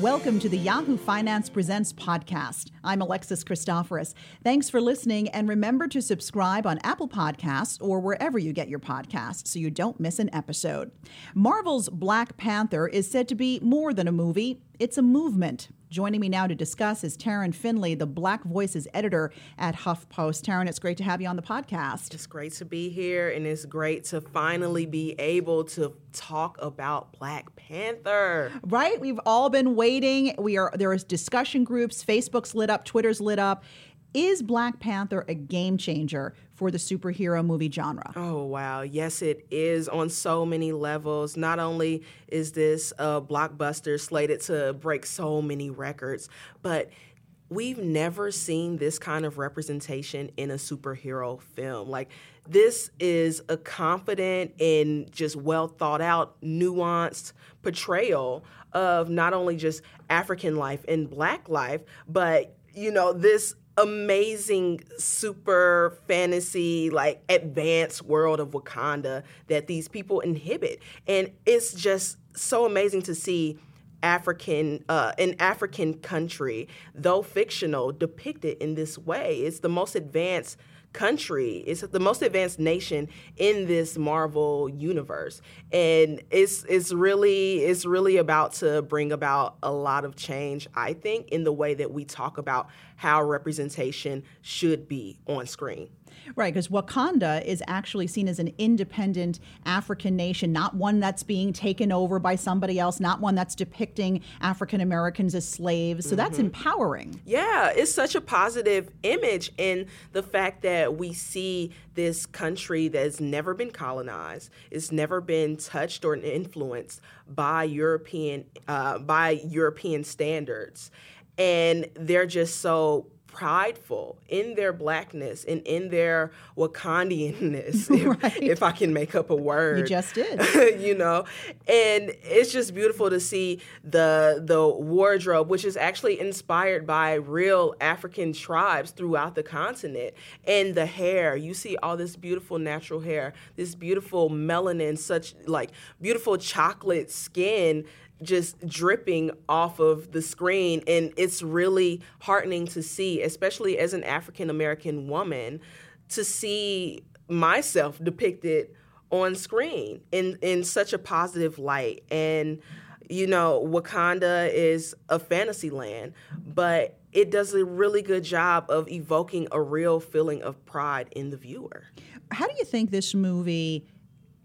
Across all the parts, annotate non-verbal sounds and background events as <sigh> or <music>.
Welcome to the Yahoo Finance Presents podcast. I'm Alexis Christoforous. Thanks for listening, and remember to subscribe on Apple Podcasts or wherever you get your podcasts so you don't miss an episode. Marvel's Black Panther is said to be more than a movie, it's a movement. Joining me now to discuss is Taryn Finley, the Black Voices editor at HuffPost. Taryn, it's great to have you on the podcast. It's great to be here, and it's great to finally be able to talk about Black Panther. Right? We've all been waiting. We are there is discussion groups, Facebook's lit up, Twitter's lit up. Is Black Panther a game changer for the superhero movie genre? Oh, wow. Yes, it is on so many levels. Not only is this a blockbuster slated to break so many records, but we've never seen this kind of representation in a superhero film. Like, this is a confident and just well thought out, nuanced portrayal of not only just African life and Black life, but you know, this amazing super fantasy like advanced world of Wakanda that these people inhibit. And it's just so amazing to see African uh, an African country though fictional depicted in this way. It's the most advanced country. It's the most advanced nation in this Marvel universe, and it's it's really it's really about to bring about a lot of change. I think in the way that we talk about how representation should be on screen. Right, because Wakanda is actually seen as an independent African nation, not one that's being taken over by somebody else, not one that's depicting African Americans as slaves. So mm-hmm. that's empowering. Yeah, it's such a positive image in the fact that we see this country that's never been colonized, it's never been touched or influenced by European uh, by European standards, and they're just so prideful in their blackness and in their Wakandianness, <laughs> if, <laughs> right. if, I can make up a word. You just did. <laughs> you know, and it's just beautiful to see the the wardrobe, which is actually inspired by real African tribes throughout the continent, and the hair. You see all this beautiful natural hair, this beautiful melanin, such like beautiful chocolate skin just dripping off of the screen and it's really heartening to see especially as an African American woman to see myself depicted on screen in in such a positive light and you know Wakanda is a fantasy land but it does a really good job of evoking a real feeling of pride in the viewer. How do you think this movie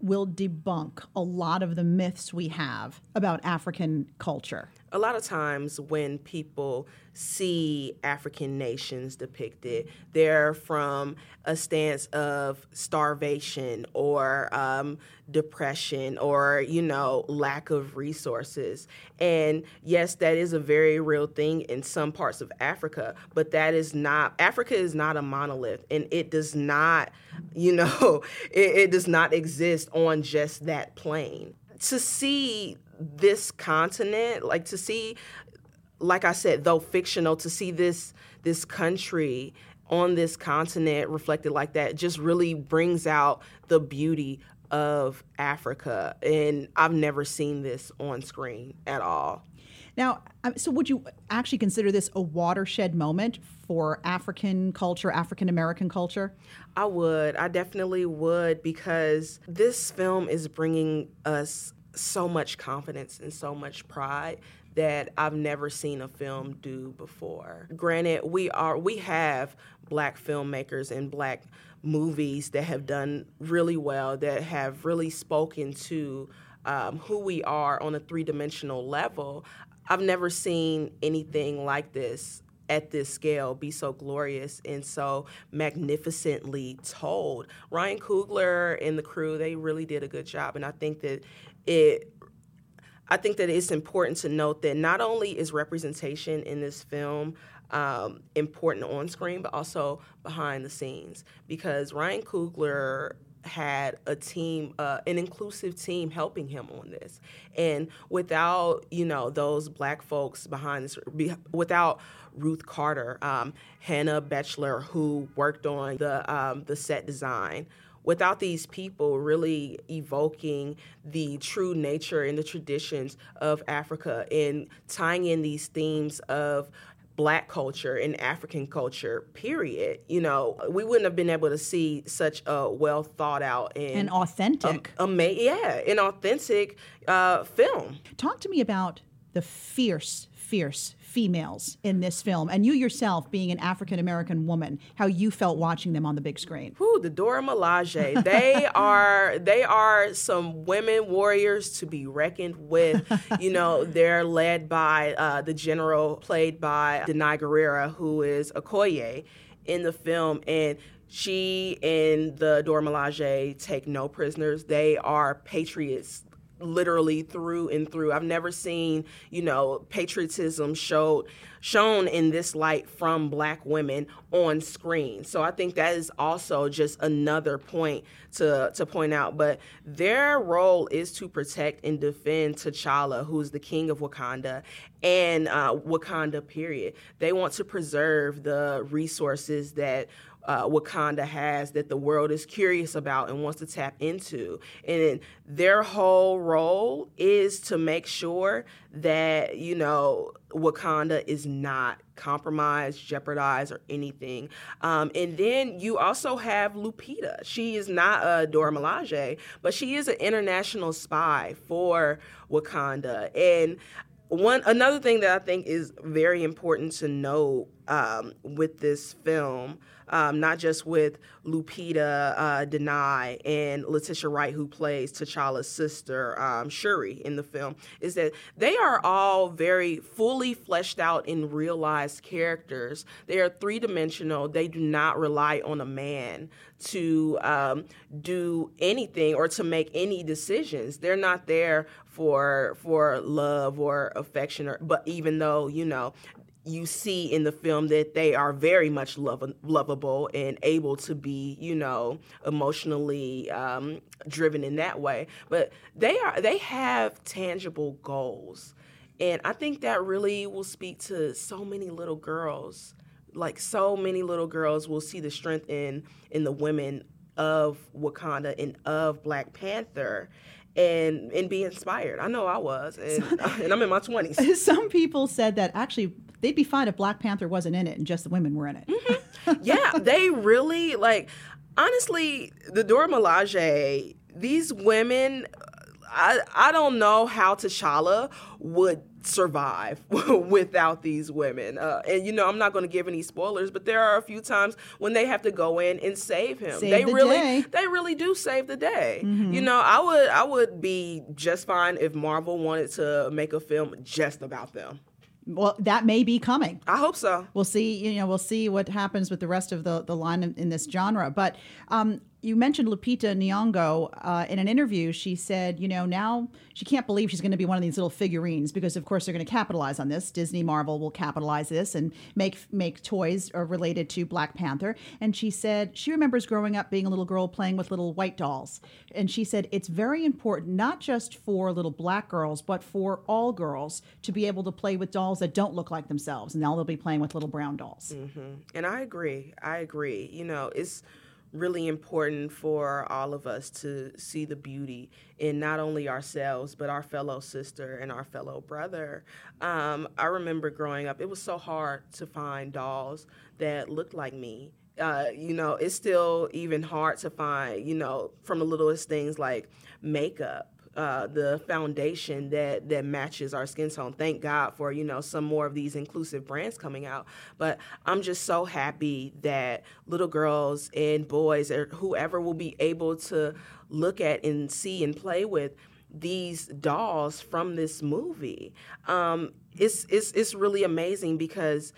will debunk a lot of the myths we have about African culture. A lot of times when people see African nations depicted, they're from a stance of starvation or um, depression or, you know, lack of resources. And yes, that is a very real thing in some parts of Africa, but that is not, Africa is not a monolith and it does not, <laughs> you know, it, it does not exist on just that plane. To see this continent, like to see like I said, though fictional, to see this this country on this continent reflected like that just really brings out the beauty of Africa. And I've never seen this on screen at all. Now, um, so would you actually consider this a watershed moment for African culture, African American culture? I would. I definitely would because this film is bringing us so much confidence and so much pride that I've never seen a film do before. Granted, we are we have black filmmakers and black movies that have done really well that have really spoken to um, who we are on a three-dimensional level. I've never seen anything like this at this scale be so glorious and so magnificently told. Ryan Coogler and the crew, they really did a good job. And I think that it I think that it's important to note that not only is representation in this film um, important on screen, but also behind the scenes. Because Ryan Coogler had a team, uh, an inclusive team helping him on this. And without, you know, those black folks behind this, without Ruth Carter, um, Hannah Beachler, who worked on the, um, the set design, without these people really evoking the true nature and the traditions of Africa and tying in these themes of black culture and African culture, period, you know, we wouldn't have been able to see such a well thought out and, and authentic, um, ama- yeah, an authentic uh, film. Talk to me about the fierce, fierce females in this film, and you yourself being an African American woman, how you felt watching them on the big screen. Who the Dora Milaje? They <laughs> are they are some women warriors to be reckoned with. you know, they're led by uh, the general played by Danai Gurira, who is Okoye in the film, and she and the Dora Milaje take no prisoners. They are patriots literally through and through. I've never seen, you know, patriotism showed shown in this light from black women on screen. So I think that is also just another point to to point out. But their role is to protect and defend T'Challa, who's the king of Wakanda, and uh, Wakanda. Period. They want to preserve the resources that uh, Wakanda has that the world is curious about and wants to tap into. And their whole role is to make sure that, you know, Wakanda is not compromised, jeopardized, or anything. Um, and then you also have Lupita. She is not a Dora Milaje, but she is an international spy for Wakanda. And one another thing that I think is very important to know um, with this film um, not just with Lupita uh, Danai and Letitia Wright, who plays T'Challa's sister, um, Shuri, in the film, is that they are all very fully fleshed out and realized characters. They are three dimensional. They do not rely on a man to um, do anything or to make any decisions. They're not there for for love or affection or but even though you know you see in the film that they are very much lov- lovable and able to be, you know, emotionally um, driven in that way. But they are they have tangible goals, and I think that really will speak to so many little girls. Like so many little girls will see the strength in in the women of Wakanda and of Black Panther and and be inspired. I know I was, and, <laughs> and I'm in my twenties. <laughs> Some people said that actually they'd be fine if Black Panther wasn't in it and just the women were in it. Mm-hmm. yeah, <laughs> they really like. Honestly, the Dora Milaje, these women, I I don't know how T'Challa would survive <laughs> without these women. Uh, and you know, I'm not going to give any spoilers, but there are a few times when they have to go in and save him. Save they the really day. they really do save the day. Mm-hmm. You know, I would I would be just fine if Marvel wanted to make a film just about them. Well, that may be coming. I hope so. We'll see. You know, we'll see what happens with the rest of the the line in, in this genre. But um, you mentioned Lupita Nyong'o uh, in an interview. She said, you know, now she can't believe she's going to be one of these little figurines because, of course, they're going to capitalize on this. Disney, Marvel will capitalize this and make make toys uh, related to Black Panther. And she said she remembers growing up being a little girl playing with little white dolls. And she said it's very important not just for little black girls, but for all girls to be able to play with dolls that don't look like themselves. And now they'll be playing with little brown dolls. Mm-hmm. And I agree. I agree. You know, it's really important for all of us to see the beauty in not only ourselves but our fellow sister and our fellow brother. Um, I remember growing up; it was so hard to find dolls that looked like me. Uh, you know, it's still even hard to find. You know, from the littlest things like makeup uh, the foundation that that matches our skin tone. Thank God for you know some more of these inclusive brands coming out. But I'm just so happy that little girls and boys or whoever will be able to look at and see and play with these dolls from this movie. Um, it's it's it's really amazing because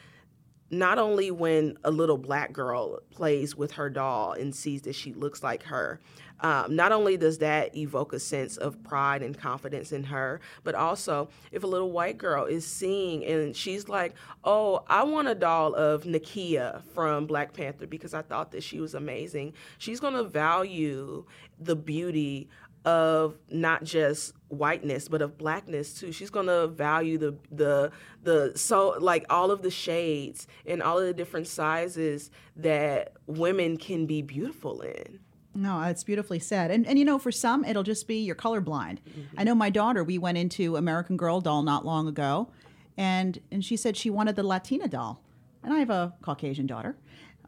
not only when a little black girl plays with her doll and sees that she looks like her, um, not only does that evoke a sense of pride and confidence in her, but also if a little white girl is seeing and she's like, oh, I want a doll of Nakia from Black Panther because I thought that she was amazing, she's going to value the beauty of not just whiteness but of blackness too. She's going to value the the the so like all of the shades and all of the different sizes that women can be beautiful in No, it's beautifully said. And and you know, for some, it'll just be you're colorblind. Mm-hmm. I know my daughter. We went into American Girl doll not long ago, and and she said she wanted the Latina doll, and I have a Caucasian daughter,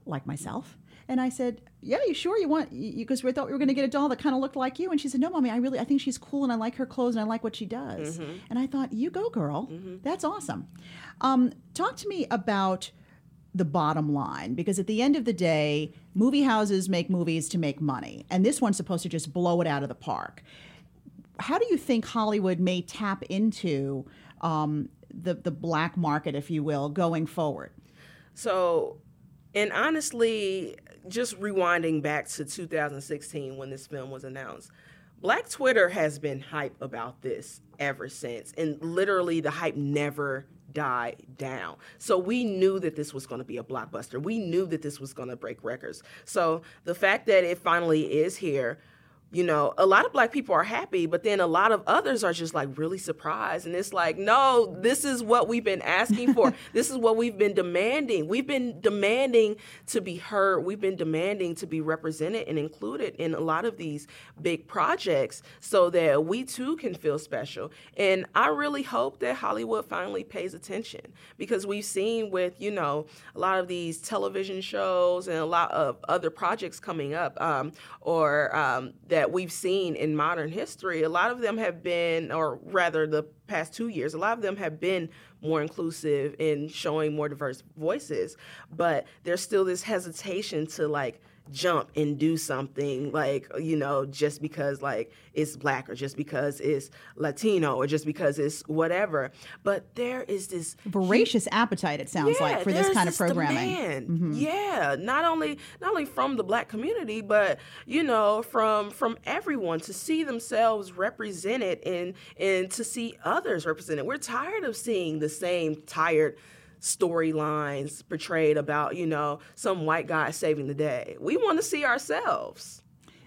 like myself. And I said, "Yeah, you sure you want?" Because we thought we were going to get a doll that kind of looked like you. And she said, "No, mommy, I really, I think she's cool, and I like her clothes, and I like what she does." Mm-hmm. And I thought, "You go, girl. Mm-hmm. That's awesome." Um, talk to me about the bottom line because at the end of the day, movie houses make movies to make money, and this one's supposed to just blow it out of the park. How do you think Hollywood may tap into um, the the black market, if you will, going forward? So, and honestly, just rewinding back to 2016 when this film was announced, Black Twitter has been hype about this ever since, and literally the hype never die down. So we knew that this was going to be a blockbuster. We knew that this was going to break records. So the fact that it finally is here you know, a lot of black people are happy, but then a lot of others are just like really surprised. And it's like, no, this is what we've been asking for. <laughs> this is what we've been demanding. We've been demanding to be heard. We've been demanding to be represented and included in a lot of these big projects so that we too can feel special. And I really hope that Hollywood finally pays attention because we've seen with, you know, a lot of these television shows and a lot of other projects coming up um, or um, that that we've seen in modern history, a lot of them have been, or rather the past two years, a lot of them have been more inclusive in showing more diverse voices. But there's still this hesitation to like jump and do something like you know just because like it's black or just because it's latino or just because it's whatever. But there is this voracious appetite it sounds yeah, like for this kind of programming. Mm-hmm. yeah not only not only from the black community but you know from from everyone to see themselves represented and and to see others represented. We're tired of seeing the same tired storylines portrayed about, you know, some white guy saving the day. We want to see ourselves.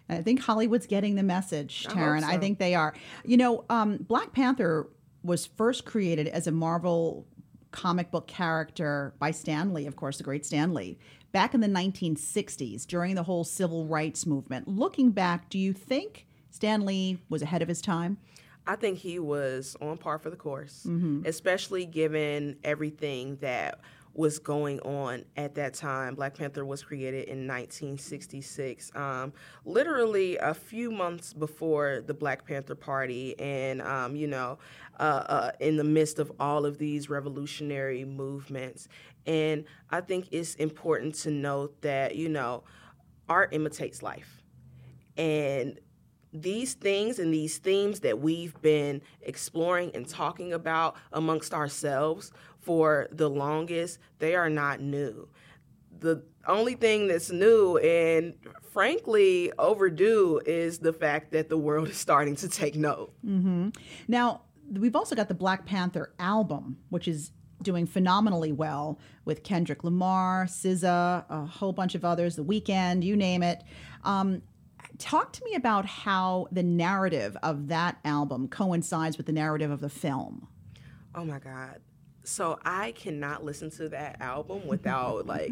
I think Hollywood's getting the message, Taryn. I, so. I think they are. You know, um, Black Panther was first created as a Marvel comic book character by Stan Lee, of course, the great Stan Lee, back in the 1960s during the whole civil rights movement. Looking back, do you think Stan Lee was ahead of his time? I think he was on par for the course, mm-hmm. especially given everything that was going on at that time. Black Panther was created in 1966, um, literally a few months before the Black Panther Party, and um, you know, uh, uh, in the midst of all of these revolutionary movements. And I think it's important to note that you know, art imitates life, and these things and these themes that we've been exploring and talking about amongst ourselves for the longest, they are not new. The only thing that's new and frankly overdue is the fact that the world <laughs> is starting to take note. Mm-hmm. Now, we've also got the Black Panther album, which is doing phenomenally well with Kendrick Lamar, SZA, a whole bunch of others, The Weeknd, you name it. Um, talk to me about how the narrative of that album coincides with the narrative of the film. Oh my God so I cannot listen to that album <laughs> without like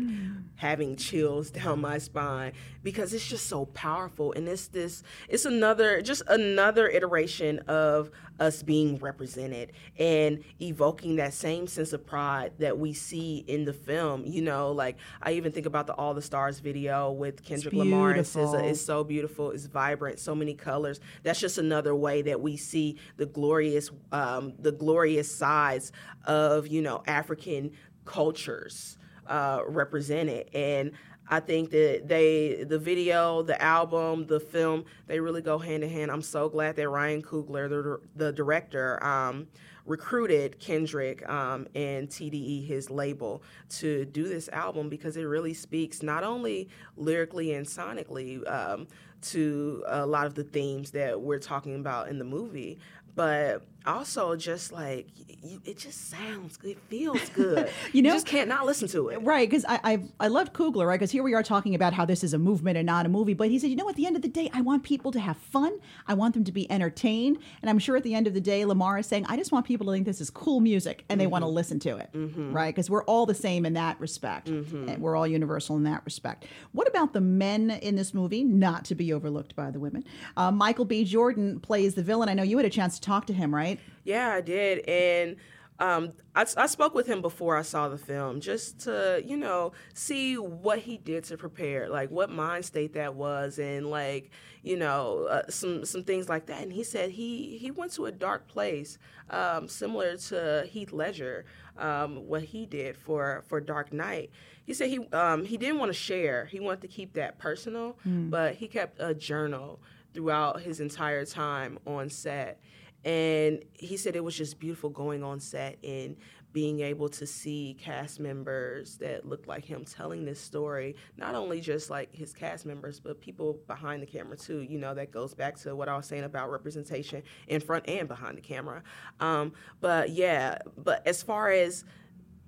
having chills down my spine because it's just so powerful. And it's this it's another just another iteration of us being represented and evoking that same sense of pride that we see in the film you know? Like I even think about the All the Stars video with Kendrick Lamar. And SZA it's so beautiful. It's vibrant. So many colors. That's just another way that we see the glorious um, the glorious sides of you know African cultures uh, represented, and I think that they, the video, the album, the film, they really go hand in hand. I'm so glad that Ryan Coogler, the, the director, um, recruited Kendrick um, and TDE, his label, to do this album because it really speaks not only lyrically and sonically um, to a lot of the themes that we're talking about in the movie, but also just like you, it just sounds it feels <laughs> good. You know- you just can't not listen to it. Right, because I, I I loved Coogler, right? Because here we are talking about how this is a movement and not a movie. But he said, you know, at the end of the day, I want people to have fun. I want them to be entertained. And I'm sure at the end of the day, Lamar is saying, I just want people to think this is cool music and they want to mm-hmm. listen to it, mm-hmm. right? Because we're all the same in that respect. Mm-hmm. And we're all universal in that respect. What about the men in this movie? Not to be overlooked by the women. Uh, Michael B. Jordan plays the villain. I know you had a chance to talk to him, right? Yeah, I did, and um, I, I spoke with him before I saw the film, just to you know see what he did to prepare, like what mind state that was, and like you know uh, some some things like that. And he said he he went to a dark place, um, similar to Heath Ledger, um, what he did for for Dark Knight. He said he um, he didn't want to share. He wanted to keep that personal, but he kept a journal throughout his entire time on set and he said it was just beautiful going on set and being able to see cast members that looked like him telling this story not only just like his cast members but people behind the camera too you know that goes back to what i was saying about representation in front and behind the camera um, but yeah but as far as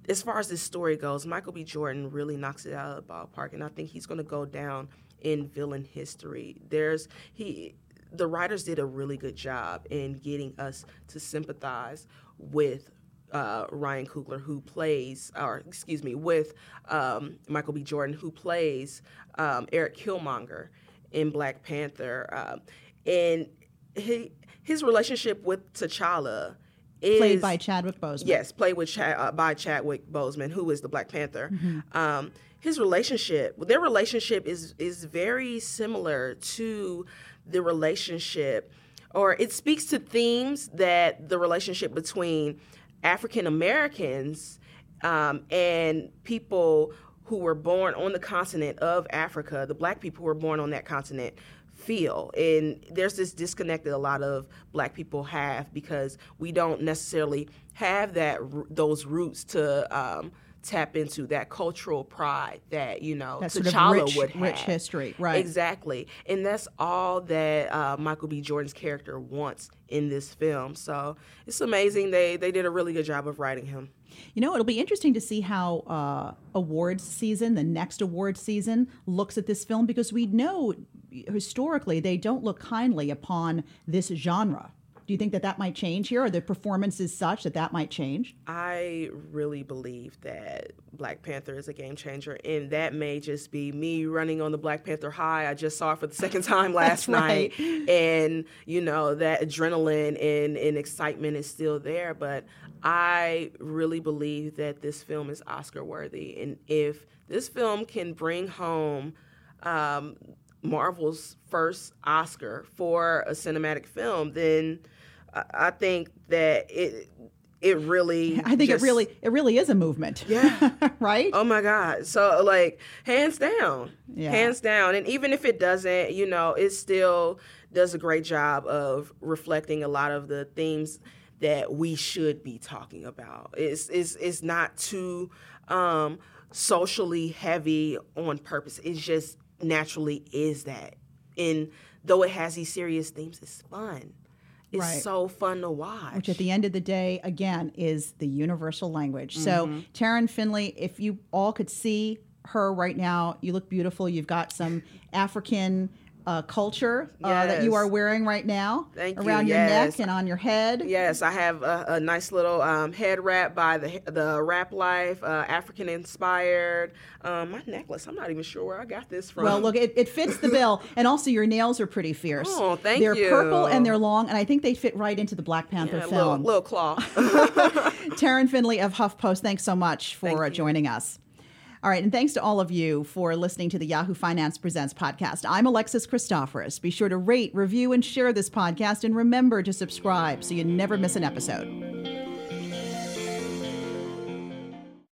as far as this story goes, Michael B. Jordan really knocks it out of the ballpark, and I think he's going to go down in villain history. There's he, the writers did a really good job in getting us to sympathize with uh, Ryan Coogler, who plays, or excuse me, with um, Michael B. Jordan, who plays um, Eric Killmonger in Black Panther, um, and he, his relationship with T'Challa is Played by Chadwick Boseman. Yes, played with Chad, uh, by Chadwick Boseman, who is the Black Panther. Um, his relationship, their relationship is is very similar to the relationship, or it speaks to themes that the relationship between African Americans um, and people who were born on the continent of Africa, the black people who were born on that continent, feel. And there's this disconnect that a lot of black people have because we don't necessarily have that those roots to um, tap into that cultural pride that you know That sort of T'Challa rich- would have. rich history, right. Exactly, and that's all that uh, Michael B. Jordan's character wants in this film. So it's amazing they they did a really good job of writing him. You know, it'll be interesting to see how uh, awards season, the next awards season, looks at this film because we know historically they don't look kindly upon this genre. Do you think that that might change here? Or the performance is such that that might change? I really believe that Black Panther is a game changer, and that may just be me running on the Black Panther high. I just saw it for the <laughs> second time last right. night, and you know that adrenaline and, and excitement is still there. But I really believe that this film is Oscar worthy, and if this film can bring home um, Marvel's first Oscar for a cinematic film, then I, think that it it really <laughs> I think just- it really it really is a movement. Yeah. <laughs> right? Oh my God. So, like, hands down. Yeah. Hands down. And even if it doesn't, you know, it still does a great job of reflecting a lot of the themes that we should be talking about. It's, it's, it's not too um, socially heavy on purpose. It just naturally is that. And though it has these serious themes, it's fun. It's Right. so fun to watch. which at the end of the day, again, is the universal language. So, Mm-hmm. Taryn Finley, if you all could see her right now, you look beautiful. You've got some African uh, culture uh, that you are wearing right now Thank you, around your yes. neck and on your head. Yes, I have a, a nice little um, head wrap by the the Wrap Life, uh, African inspired. Um, my necklace, I'm not even sure where I got this from. Well, look, it, it fits the bill, <laughs> and also your nails are pretty fierce. Oh, thank you. they're purple and they're long, and I think they fit right into the Black Panther Yeah, little, film. little claw. <laughs> <laughs> Taryn Finley of HuffPost, thanks so much for uh, joining us. All right, and thanks to all of you for listening to the Yahoo Finance Presents podcast. I'm Alexis Christoforous. Be sure to rate, review, and share this podcast, and remember to subscribe so you never miss an episode.